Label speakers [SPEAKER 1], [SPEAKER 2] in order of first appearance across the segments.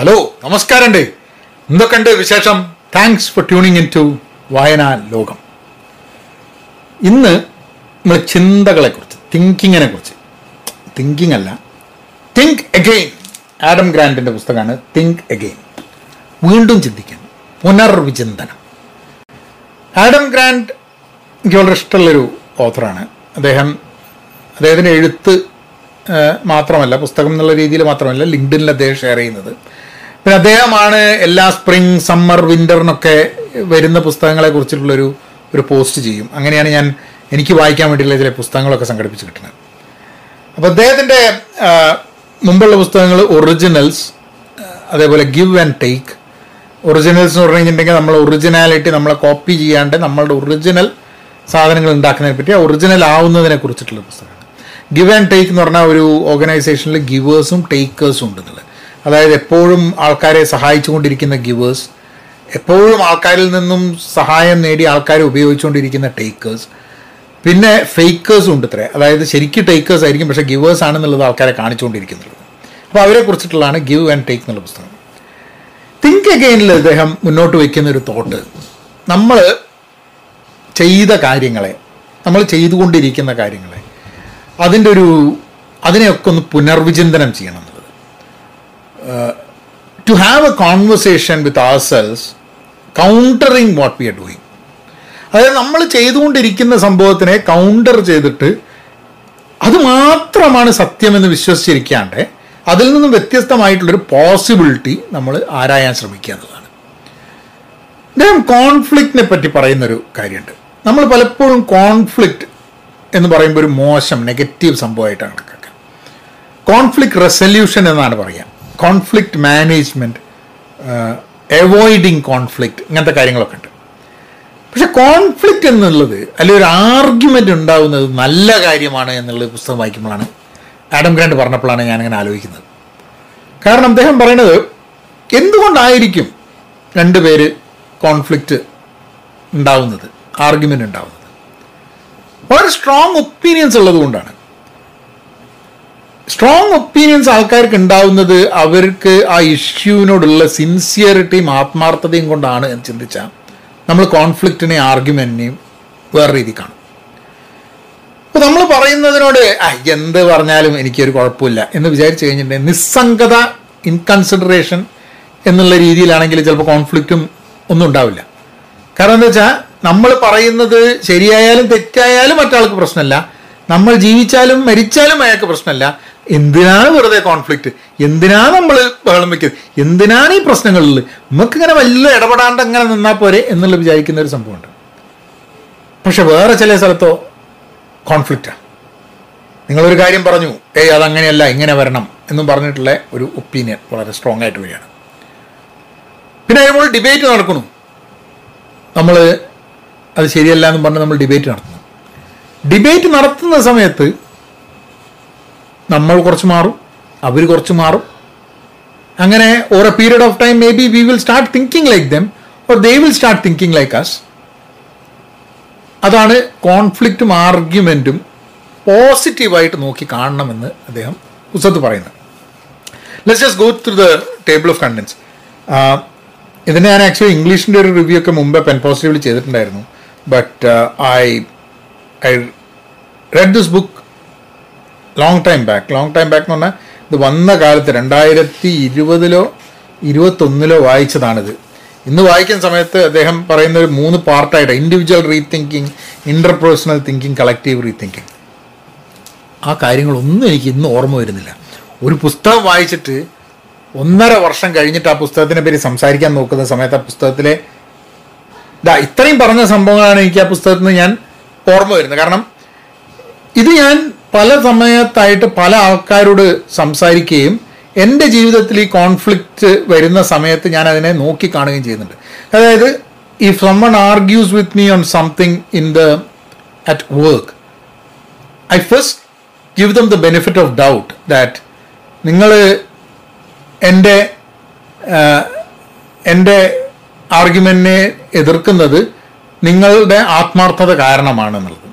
[SPEAKER 1] Hello നമസ്കാരമുണ്ട്. എന്തൊക്കെയുണ്ട് വിശേഷം? Thanks for tuning in to വായനാ ലോകം. ഇന്ന് നമ്മൾ ചിന്തകളെക്കുറിച്ച് തിങ്കിങ്ങിനെ കുറിച്ച് തിങ്കിങ് അല്ല തിങ്ക് അഗെയിൻ ആഡം ഗ്രാൻഡിന്റെ പുസ്തകമാണ് തിങ്ക് അഗെയിൻ വീണ്ടും ചിന്തിക്കാൻ പുനർവിചിന്തനം. ആഡം ഗ്രാൻഡ് എനിക്ക് വളരെ ഇഷ്ടമുള്ളൊരു ഓഥറാണ് അദ്ദേഹം അദ്ദേഹത്തിന്റെ എഴുത്ത് മാത്രമല്ല പുസ്തകം എന്നുള്ള രീതിയിൽ മാത്രമല്ല ലിങ്ക്ഡിനിൽ അദ്ദേഹം ഷെയർ ചെയ്യുന്നത്. പിന്നെ അദ്ദേഹമാണ് എല്ലാ സ്പ്രിംഗ് സമ്മർ വിന്ററിനൊക്കെ വരുന്ന പുസ്തകങ്ങളെ കുറിച്ചിട്ടുള്ളൊരു ഒരു പോസ്റ്റ് ചെയ്യും. അങ്ങനെയാണ് ഞാൻ എനിക്ക് വായിക്കാൻ വേണ്ടിയുള്ള ചില പുസ്തകങ്ങളൊക്കെ സംഘടിപ്പിച്ച് കിട്ടുന്നത്. അപ്പോൾ അദ്ദേഹത്തിന്റെ മുമ്പുള്ള പുസ്തകങ്ങൾ ഒറിജിനൽസ് അതേപോലെ ഗിവ് ആൻഡ് ടേക്ക് ഒറിജിനൽസ് എന്ന് പറഞ്ഞു കഴിഞ്ഞിട്ടുണ്ടെങ്കിൽ നമ്മൾ ഒറിജിനാലിറ്റി നമ്മളെ കോപ്പി ചെയ്യാണ്ട് നമ്മളുടെ ഒറിജിനൽ സാധനങ്ങൾ ഉണ്ടാക്കുന്നതിനെ പറ്റി ഒറിജിനൽ ആവുന്നതിനെ കുറിച്ചിട്ടുള്ള പുസ്തകമാണ്. ഗിവ് ആൻഡ് ടേക്ക് എന്ന് പറഞ്ഞാൽ ഒരു ഓർഗനൈസേഷനിൽ ഗിവേഴ്സും ടേക്കേഴ്സും ഉണ്ടെന്നുള്ളത്. അതായത് എപ്പോഴും ആൾക്കാരെ സഹായിച്ചുകൊണ്ടിരിക്കുന്ന ഗിവേഴ്സ് എപ്പോഴും ആൾക്കാരിൽ നിന്നും സഹായം നേടി ആൾക്കാരെ ഉപയോഗിച്ചുകൊണ്ടിരിക്കുന്ന ടേക്കേഴ്സ് പിന്നെ ഫേക്കേഴ്സും ഉണ്ട് ഇത്രേ. അതായത് ശരിക്കും ടേക്കേഴ്സ് ആയിരിക്കും പക്ഷേ ഗിവേഴ്സ് ആണെന്നുള്ളത് ആൾക്കാരെ കാണിച്ചുകൊണ്ടിരിക്കുന്നത് അപ്പോൾ അവരെ കുറിച്ചിട്ടുള്ളതാണ് ഗിവ് ആൻഡ് ടേക്ക് എന്നുള്ള പുസ്തകം. തിങ്ക് അഗെയിനിൽ അദ്ദേഹം മുന്നോട്ട് വയ്ക്കുന്ന ഒരു തോട്ട് നമ്മൾ ചെയ്ത കാര്യങ്ങളെ നമ്മൾ ചെയ്തുകൊണ്ടിരിക്കുന്ന കാര്യങ്ങളെ അതിന്റെ ഒരു അതിനെയൊക്കെ ഒന്ന് പുനർവിചിന്തനം ചെയ്യണം. To have a conversation with our selves countering what we are doing അതായത് നമ്മൾ ചെയ്തുകൊണ്ടിരിക്കുന്ന സംഭവത്തിനെ കൗണ്ടർ ചെയ്തിട്ട് അത് മാത്രമാണ് സത്യമെന്ന് വിശ്വസിച്ചിരിക്കാണ്ട് അതിൽ നിന്നും വ്യത്യസ്തമായിട്ടുള്ളൊരു പോസിബിലിറ്റി നമ്മൾ ആരായാൻ ശ്രമിക്കുക എന്നതാണ് അദ്ദേഹം കോൺഫ്ലിക്റ്റിനെ പറ്റി പറയുന്നൊരു കാര്യമുണ്ട്. നമ്മൾ പലപ്പോഴും കോൺഫ്ലിക്റ്റ് എന്ന് പറയുമ്പോൾ ഒരു മോശം നെഗറ്റീവ് സംഭവമായിട്ടാണ് കണക്കാക്കുക. കോൺഫ്ലിക്റ്റ് റെസൊല്യൂഷൻ എന്നാണ് പറയുക. കോൺഫ്ലിക്റ്റ് മാനേജ്മെന്റ് അവോയ്ഡിങ് കോൺഫ്ലിക്റ്റ് ഇങ്ങനത്തെ കാര്യങ്ങളൊക്കെ ഉണ്ട്. പക്ഷെ കോൺഫ്ലിക്റ്റ് എന്നുള്ളത് അല്ലെങ്കിൽ ഒരു ആർഗ്യുമെന്റ് ഉണ്ടാവുന്നത് നല്ല കാര്യമാണ് എന്നുള്ളത് പുസ്തകം വായിക്കുമ്പോഴാണ്. ആഡം ഗ്രാൻഡ് പറഞ്ഞപ്പോഴാണ് ഞാനിങ്ങനെ ആലോചിക്കുന്നത്. കാരണം അദ്ദേഹം പറയണത് എന്തുകൊണ്ടായിരിക്കും രണ്ടുപേര് കോൺഫ്ലിക്റ്റ് ഉണ്ടാവുന്നത് ആർഗ്യുമെന്റ് ഉണ്ടാവുന്നത്? വളരെ സ്ട്രോങ് ഒപ്പീനിയൻസ് ഉള്ളത് കൊണ്ടാണ്. സ്ട്രോങ് ഒപ്പീനിയൻസ് ആൾക്കാർക്ക് ഉണ്ടാവുന്നത് അവർക്ക് ആ ഇഷ്യൂവിനോടുള്ള സിൻസിയറിറ്റിയും ആത്മാർത്ഥതയും കൊണ്ടാണ് എന്ന് ചിന്തിച്ചാൽ നമ്മൾ കോൺഫ്ലിക്റ്റിനെ ആർഗ്യുമെന്റിനെയും വേറെ രീതി കാണും. അപ്പോൾ നമ്മൾ പറയുന്നതിനോട് എന്ത് പറഞ്ഞാലും എനിക്കൊരു കുഴപ്പമില്ല എന്ന് വിചാരിച്ചു കഴിഞ്ഞിട്ടുണ്ടെങ്കിൽ നിസ്സംഗത ഇൻകൺസിഡറേഷൻ എന്നുള്ള രീതിയിലാണെങ്കിൽ ചിലപ്പോൾ കോൺഫ്ലിക്റ്റും ഒന്നും ഉണ്ടാവില്ല. കാരണം എന്താ വെച്ചാൽ നമ്മൾ പറയുന്നത് ശരിയായാലും തെറ്റായാലും മറ്റാൾക്ക് പ്രശ്നമല്ല. നമ്മൾ ജീവിച്ചാലും മരിച്ചാലും അയാൾക്ക് പ്രശ്നമല്ല. എന്തിനാണ് വെറുതെ കോൺഫ്ലിക്റ്റ് എന്തിനാണ് നമ്മൾ ബഹളം വെക്കുന്നത് എന്തിനാണ് ഈ പ്രശ്നങ്ങളിൽ നമുക്ക് ഇങ്ങനെ വല്ല ഇടപെടാണ്ട് അങ്ങനെ നിന്നാൽ പോരെ എന്നുള്ള വിചാരിക്കുന്ന ഒരു സംഭവമുണ്ട്. പക്ഷെ വേറെ ചില സ്ഥലത്തോ കോൺഫ്ലിക്റ്റാണ് നിങ്ങളൊരു കാര്യം പറഞ്ഞു ഏയ് അതങ്ങനെയല്ല ഇങ്ങനെ വരണം എന്നും പറഞ്ഞിട്ടുള്ള ഒരു ഒപ്പീനിയൻ വളരെ സ്ട്രോങ് ആയിട്ട് വരികയാണ്. പിന്നെ നമ്മൾ ഡിബേറ്റ് നടക്കണം നമ്മൾ അത് ശരിയല്ല എന്ന് പറഞ്ഞ് നമ്മൾ ഡിബേറ്റ് നടത്തുന്നു. ഡിബേറ്റ് നടത്തുന്ന സമയത്ത് നമ്മൾ കുറച്ച് മാറും അവർ കുറച്ച് മാറും. അങ്ങനെ or a period of time maybe we will start thinking like them or they will start thinking like us അതാണ് കോൺഫ്ലിക്റ്റും ആർഗ്യുമെന്റും പോസിറ്റീവായിട്ട് നോക്കി കാണണമെന്ന് അദ്ദേഹം ഉസത്ത് പറയുന്നത്. Let's just go through the table of contents ഇതിന് ഞാൻ ആക്ച്വലി ഇംഗ്ലീഷിന്റെ ഒരു റിവ്യൂ ഒക്കെ മുമ്പേ പെൻ പോസിറ്റീവിൽ ചെയ്തിട്ടുണ്ടായിരുന്നു. But I I read this book long time back long time back എന്ന് പറഞ്ഞാൽ ഇത് വന്ന കാലത്ത് രണ്ടായിരത്തി ഇരുപതിലോ ഇരുപത്തൊന്നിലോ വായിച്ചതാണിത്. ഇന്ന് വായിക്കുന്ന സമയത്ത് അദ്ദേഹം പറയുന്ന ഒരു മൂന്ന് പാർട്ടായിട്ട്. Individual rethinking interpersonal thinking collective rethinking ആ കാര്യങ്ങളൊന്നും എനിക്ക് ഇന്ന് ഓർമ്മ വരുന്നില്ല. ഒരു പുസ്തകം വായിച്ചിട്ട് ഒന്നര വർഷം കഴിഞ്ഞിട്ട് ആ പുസ്തകത്തിനെ പറ്റി സംസാരിക്കാൻ നോക്കുന്ന സമയത്ത് ആ പുസ്തകത്തിലെ ഇതാ ഇത്രയും പറഞ്ഞ സംഭവങ്ങളാണ് എനിക്ക് ആ പുസ്തകത്തിൽ നിന്ന് ഞാൻ ഓർമ്മ വരുന്നത്. കാരണം ഇത് ഞാൻ പല സമയത്തായിട്ട് പല ആൾക്കാരോട് സംസാരിക്കുകയും എന്റെ ജീവിതത്തിൽ ഈ കോൺഫ്ലിക്റ്റ് വരുന്ന സമയത്ത് ഞാൻ അതിനെ നോക്കി കാണുകയും ചെയ്യുന്നുണ്ട്. അതായത് if someone argues with me on something in the at work I first give them the benefit of doubt that നിങ്ങൾ എന്റെ എന്റെ ആർഗ്യുമെന്റിനെ എതിർക്കുന്നത് നിങ്ങളുടെ ആത്മാർത്ഥത കാരണമാണെന്നുള്ളത്.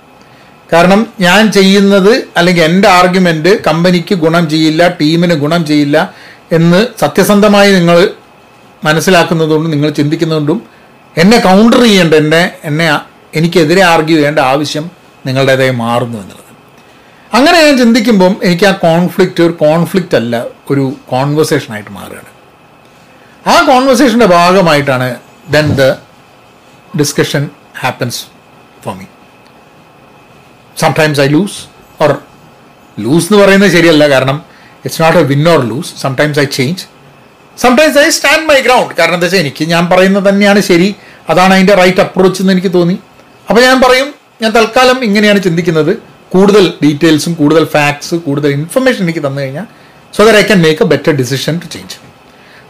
[SPEAKER 1] കാരണം ഞാൻ ചെയ്യുന്നത് അല്ലെങ്കിൽ എന്റെ ആർഗ്യുമെന്റ് കമ്പനിക്ക് ഗുണം ചെയ്യില്ല ടീമിന് ഗുണം ചെയ്യില്ല എന്ന് സത്യസന്ധമായി നിങ്ങൾ മനസ്സിലാക്കുന്നതുകൊണ്ടും നിങ്ങൾ ചിന്തിക്കുന്നതുകൊണ്ടും എന്നെ കൗണ്ടർ ചെയ്യേണ്ട എന്നെ എന്നെ എനിക്കെതിരെ ആർഗ്യൂ ചെയ്യേണ്ട ആവശ്യം നിങ്ങളുടേതായി മാറുന്നു എന്നുള്ളത്. അങ്ങനെ ഞാൻ ചിന്തിക്കുമ്പം എനിക്ക് ആ കോൺഫ്ലിക്റ്റ് ഒരു കോൺഫ്ലിക്റ്റ് അല്ല ഒരു കോൺവെർസേഷനായിട്ട് മാറുകയാണ്. ആ കോൺവെർസേഷന്റെ ഭാഗമായിട്ടാണ് then the discussion happens for me sometimes I lose or lose എന്ന് പറയുന്നത് ശരിയല്ല കാരണം it's not a win or lose sometimes I change sometimes I stand my ground കാരണം എന്താ വെച്ചാൽ എനിക്ക് ഞാൻ പറയുന്നത് തന്നെയാണ് ശരി. അതാണ് അതിന്റെ റൈറ്റ് അപ്രോച്ച് എന്ന് എനിക്ക് തോന്നി. അപ്പോൾ ഞാൻ പറയും ഞാൻ തൽക്കാലം ഇങ്ങനെയാണ് ചിന്തിക്കുന്നത്. കൂടുതൽ ഡീറ്റെയിൽസും കൂടുതൽ ഫാക്ട്സ് കൂടുതൽ ഇൻഫർമേഷൻ എനിക്ക് തന്നു കഴിഞ്ഞാൽ so there I can make a better decision to change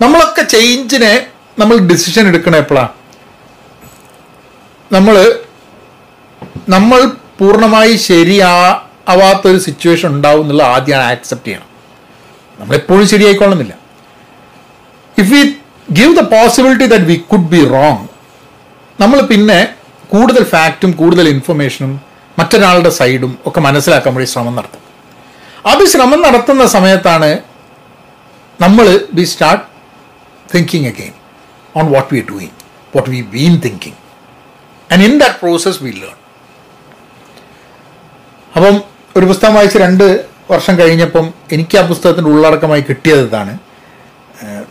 [SPEAKER 1] നമ്മളൊക്കെ ചേഞ്ചിനെ നമ്മൾ ഡിസിഷൻ എടുക്കണം എപ്പോഴാണ് നമ്മൾ നമ്മൾ പൂർണമായി ശരിയാ ആവാത്തൊരു സിറ്റുവേഷൻ ഉണ്ടാവും എന്നുള്ള ആദ്യം ആക്സെപ്റ്റ് ചെയ്യണം. നമ്മളെപ്പോഴും ശരിയായിക്കൊള്ളുന്നില്ല if we give the possibility that we could be wrong നമ്മൾ പിന്നെ കൂടുതൽ ഫാക്റ്റും കൂടുതൽ ഇൻഫർമേഷനും മറ്റൊരാളുടെ സൈഡും ഒക്കെ മനസ്സിലാക്കാൻ വേണ്ടി ശ്രമം നടത്തും. അത് ശ്രമം നടത്തുന്ന സമയത്താണ് നമ്മൾ we start thinking again on what we doing what we been thinking and in that process we learn അപ്പം ഒരു പുസ്തകം വായിച്ച് രണ്ട് വർഷം കഴിഞ്ഞപ്പം എനിക്ക് ആ പുസ്തകത്തിന്റെ ഉള്ളടക്കമായി കിട്ടിയത് ഇതാണ്.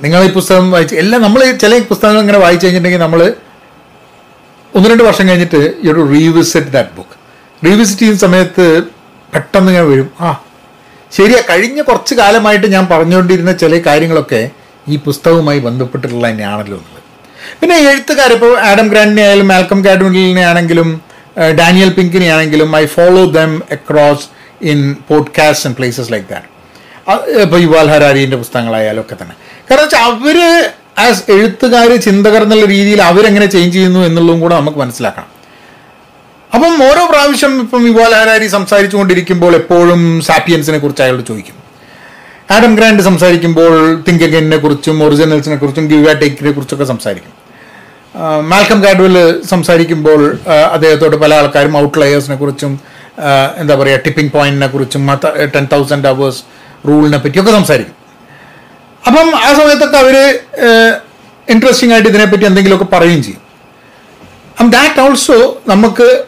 [SPEAKER 1] നിങ്ങൾ ഈ പുസ്തകം വായിച്ച് എല്ലാം നമ്മൾ ചില പുസ്തകങ്ങൾ ഇങ്ങനെ വായിച്ചു കഴിഞ്ഞിട്ടുണ്ടെങ്കിൽ നമ്മൾ ഒന്ന് രണ്ട് വർഷം കഴിഞ്ഞിട്ട് ഈ ഒരു റീവിസിറ്റ് ദാറ്റ് ബുക്ക് റീവിസിറ്റ് ചെയ്യുന്ന സമയത്ത് പെട്ടെന്ന് ഇങ്ങനെ വരും. ആ ശരിയാ കഴിഞ്ഞ കുറച്ച് കാലമായിട്ട് ഞാൻ പറഞ്ഞുകൊണ്ടിരുന്ന ചില കാര്യങ്ങളൊക്കെ ഈ പുസ്തകവുമായി ബന്ധപ്പെട്ടിട്ടുള്ള തന്നെയാണല്ലോ എന്നുള്ളത്. പിന്നെ എഴുത്തുകാർ ഇപ്പോൾ ആഡം ഗ്രാൻഡിനെ ആയാലും മാൽക്കം കാഡ്മിലിനെ ആണെങ്കിലും ഡാനിയൽ പിങ്കിനെ ആണെങ്കിലും I follow them across in podcast and places like that ഇപ്പോൾ യുവാൽ ഹരാരിന്റെ പുസ്തകങ്ങളായാലും ഒക്കെ തന്നെ. കാരണം വെച്ചാൽ അവർ ആസ് എഴുത്തുകാർ ചിന്തകർ എന്നുള്ള രീതിയിൽ അവരെങ്ങനെ ചേഞ്ച് ചെയ്യുന്നു എന്നുള്ളതും കൂടെ നമുക്ക് മനസ്സിലാക്കണം. അപ്പം ഓരോ പ്രാവശ്യം ഇപ്പം യുവാൽ ഹരാരി സംസാരിച്ചുകൊണ്ടിരിക്കുമ്പോൾ എപ്പോഴും സാപ്പിയൻസിനെ കുറിച്ച് അയാളോട് ചോദിക്കും. ആഡം ഗ്രാൻഡ് സംസാരിക്കുമ്പോൾ തിങ്ക് അഗൈനെ കുറിച്ചും ഒറിജിനൽസിനെ കുറിച്ചും ഗിവ് ടേക്കിനെ കുറിച്ചൊക്കെ സംസാരിക്കും. മാൽക്കം കാഡ്വൽ സംസാരിക്കുമ്പോൾ അദ്ദേഹത്തോട് പല ആൾക്കാരും ഔട്ട്ലയേഴ്സിനെ കുറിച്ചും എന്താ പറയുക ടിപ്പിംഗ് പോയിന്റിനെ കുറിച്ചും ടെൻ തൗസൻഡ് അവേഴ്സ് റൂളിനെ പറ്റിയൊക്കെ സംസാരിക്കും. അപ്പം ആ സമയത്തൊക്കെ അവർ ഇൻട്രസ്റ്റിംഗ് ആയിട്ട് ഇതിനെപ്പറ്റി എന്തെങ്കിലുമൊക്കെ പറയുകയും ചെയ്യും. അപ്പം ദാറ്റ് ഓൾസോ നമുക്ക്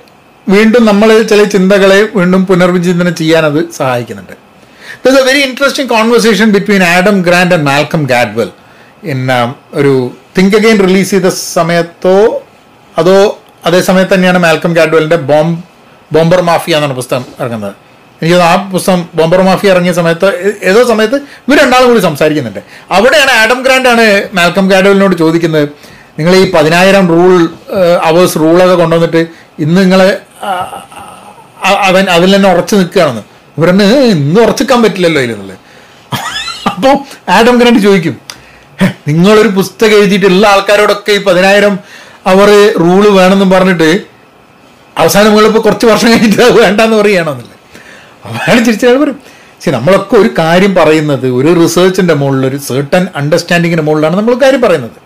[SPEAKER 1] വീണ്ടും നമ്മൾ ചില ചിന്തകളെ വീണ്ടും പുനർവിചിന്തനം ചെയ്യാൻ അത് സഹായിക്കുന്നുണ്ട്. The very interesting conversation between Adam Grant and Malcolm Gladwell in ഒരു തിങ്ക് അഗെയിൻ റിലീസ് ചെയ്ത സമയത്തോ അതോ അതേ സമയത്ത് തന്നെയാണ് മാൽക്കം ഗാഡ്വലിന്റെ ബോംബ് ബോംബർ മാഫിയ എന്നാണ് പുസ്തകം ഇറങ്ങുന്നത്. എനിക്ക് ആ പുസ്തകം ബോംബർ മാഫിയ ഇറങ്ങിയ സമയത്ത് ഏതോ സമയത്ത് ഇവർ രണ്ടാളും കൂടി സംസാരിക്കുന്നുണ്ട്. അവിടെയാണ് ആഡം ഗ്രാൻഡാണ് മാൽക്കം ഗാഡ്വലിനോട് ചോദിക്കുന്നത് നിങ്ങൾ ഈ പതിനായിരം റൂൾ അവേഴ്സ് റൂളൊക്കെ കൊണ്ടുവന്നിട്ട് ഇന്ന് നിങ്ങൾ അവൻ അതിൽ തന്നെ ഉറച്ചു നിൽക്കുകയാണെന്ന്. ഇവരെന്ന് ഇന്ന് ഉറച്ചിക്കാൻ പറ്റില്ലല്ലോ ഇതിലുള്ളത് അപ്പോൾ ആഡം ഗ്രാൻഡ് ചോദിക്കും "ഹെ, നിങ്ങളൊരു പുസ്തകം എഴുതിയിട്ടുള്ള ആൾക്കാരോടൊക്കെ ഈ പതിനായിരം അവർ റൂൾ വേണമെന്നും പറഞ്ഞിട്ട് അവസാനം നിങ്ങളിപ്പോൾ കുറച്ച് വർഷം കഴിഞ്ഞിട്ട് അത് വേണ്ടെന്ന് പറയുകയാണെന്നല്ലേ അവരാണ് അതാണ് ചിരിച്ചാൽ പറയും. ശരി നമ്മളൊക്കെ ഒരു കാര്യം പറയുന്നത് ഒരു റിസർച്ചിന്റെ മുകളിൽ ഒരു സേർട്ടൻ അണ്ടർസ്റ്റാൻഡിങ്ങിന്റെ മുകളിലാണ് നമ്മൾ കാര്യം പറയുന്നത്.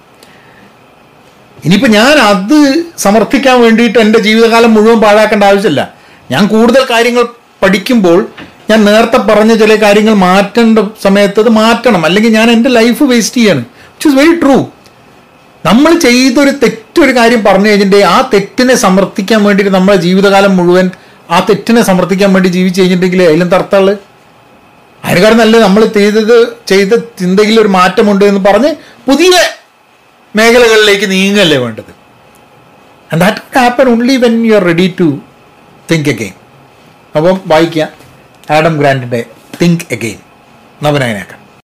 [SPEAKER 1] ഇനിയിപ്പോൾ ഞാൻ അത് സമർത്ഥിക്കാൻ വേണ്ടിയിട്ട് എന്റെ ജീവിതകാലം മുഴുവൻ പാഴാക്കേണ്ട ആവശ്യമില്ല. ഞാൻ കൂടുതൽ കാര്യങ്ങൾ പഠിക്കുമ്പോൾ ഞാൻ നേരത്തെ പറഞ്ഞ ചില കാര്യങ്ങൾ മാറ്റേണ്ട സമയത്ത് അത് മാറ്റണം. അല്ലെങ്കിൽ ഞാൻ എന്റെ ലൈഫ് വേസ്റ്റ് ചെയ്യാണ്. വിച്ച് ഇസ് വെരി ട്രൂ നമ്മൾ ചെയ്തൊരു തെറ്റൊരു കാര്യം പറഞ്ഞു കഴിഞ്ഞിട്ട് ആ തെറ്റിനെ സമർത്ഥിക്കാൻ വേണ്ടിയിട്ട് നമ്മളെ ജീവിതകാലം മുഴുവൻ ആ തെറ്റിനെ സമർത്ഥിക്കാൻ വേണ്ടി ജീവിച്ചു കഴിഞ്ഞിട്ടുണ്ടെങ്കിൽ അതിലും തർത്തൾ കാരണം നല്ല നമ്മൾ ചെയ്തത് ചെയ്ത ചിന്തയിൽ ഒരു മാറ്റമുണ്ട് എന്ന് പറഞ്ഞ് പുതിയ മേഖലകളിലേക്ക് നീങ്ങല്ലേ വേണ്ടത്. And that happen only when you are ready to think again അപ്പം വായിക്കുക ആഡം ഗ്രാൻഡിന്റെ തിങ്ക് അഗെയിൻ നവനായനേക്കാം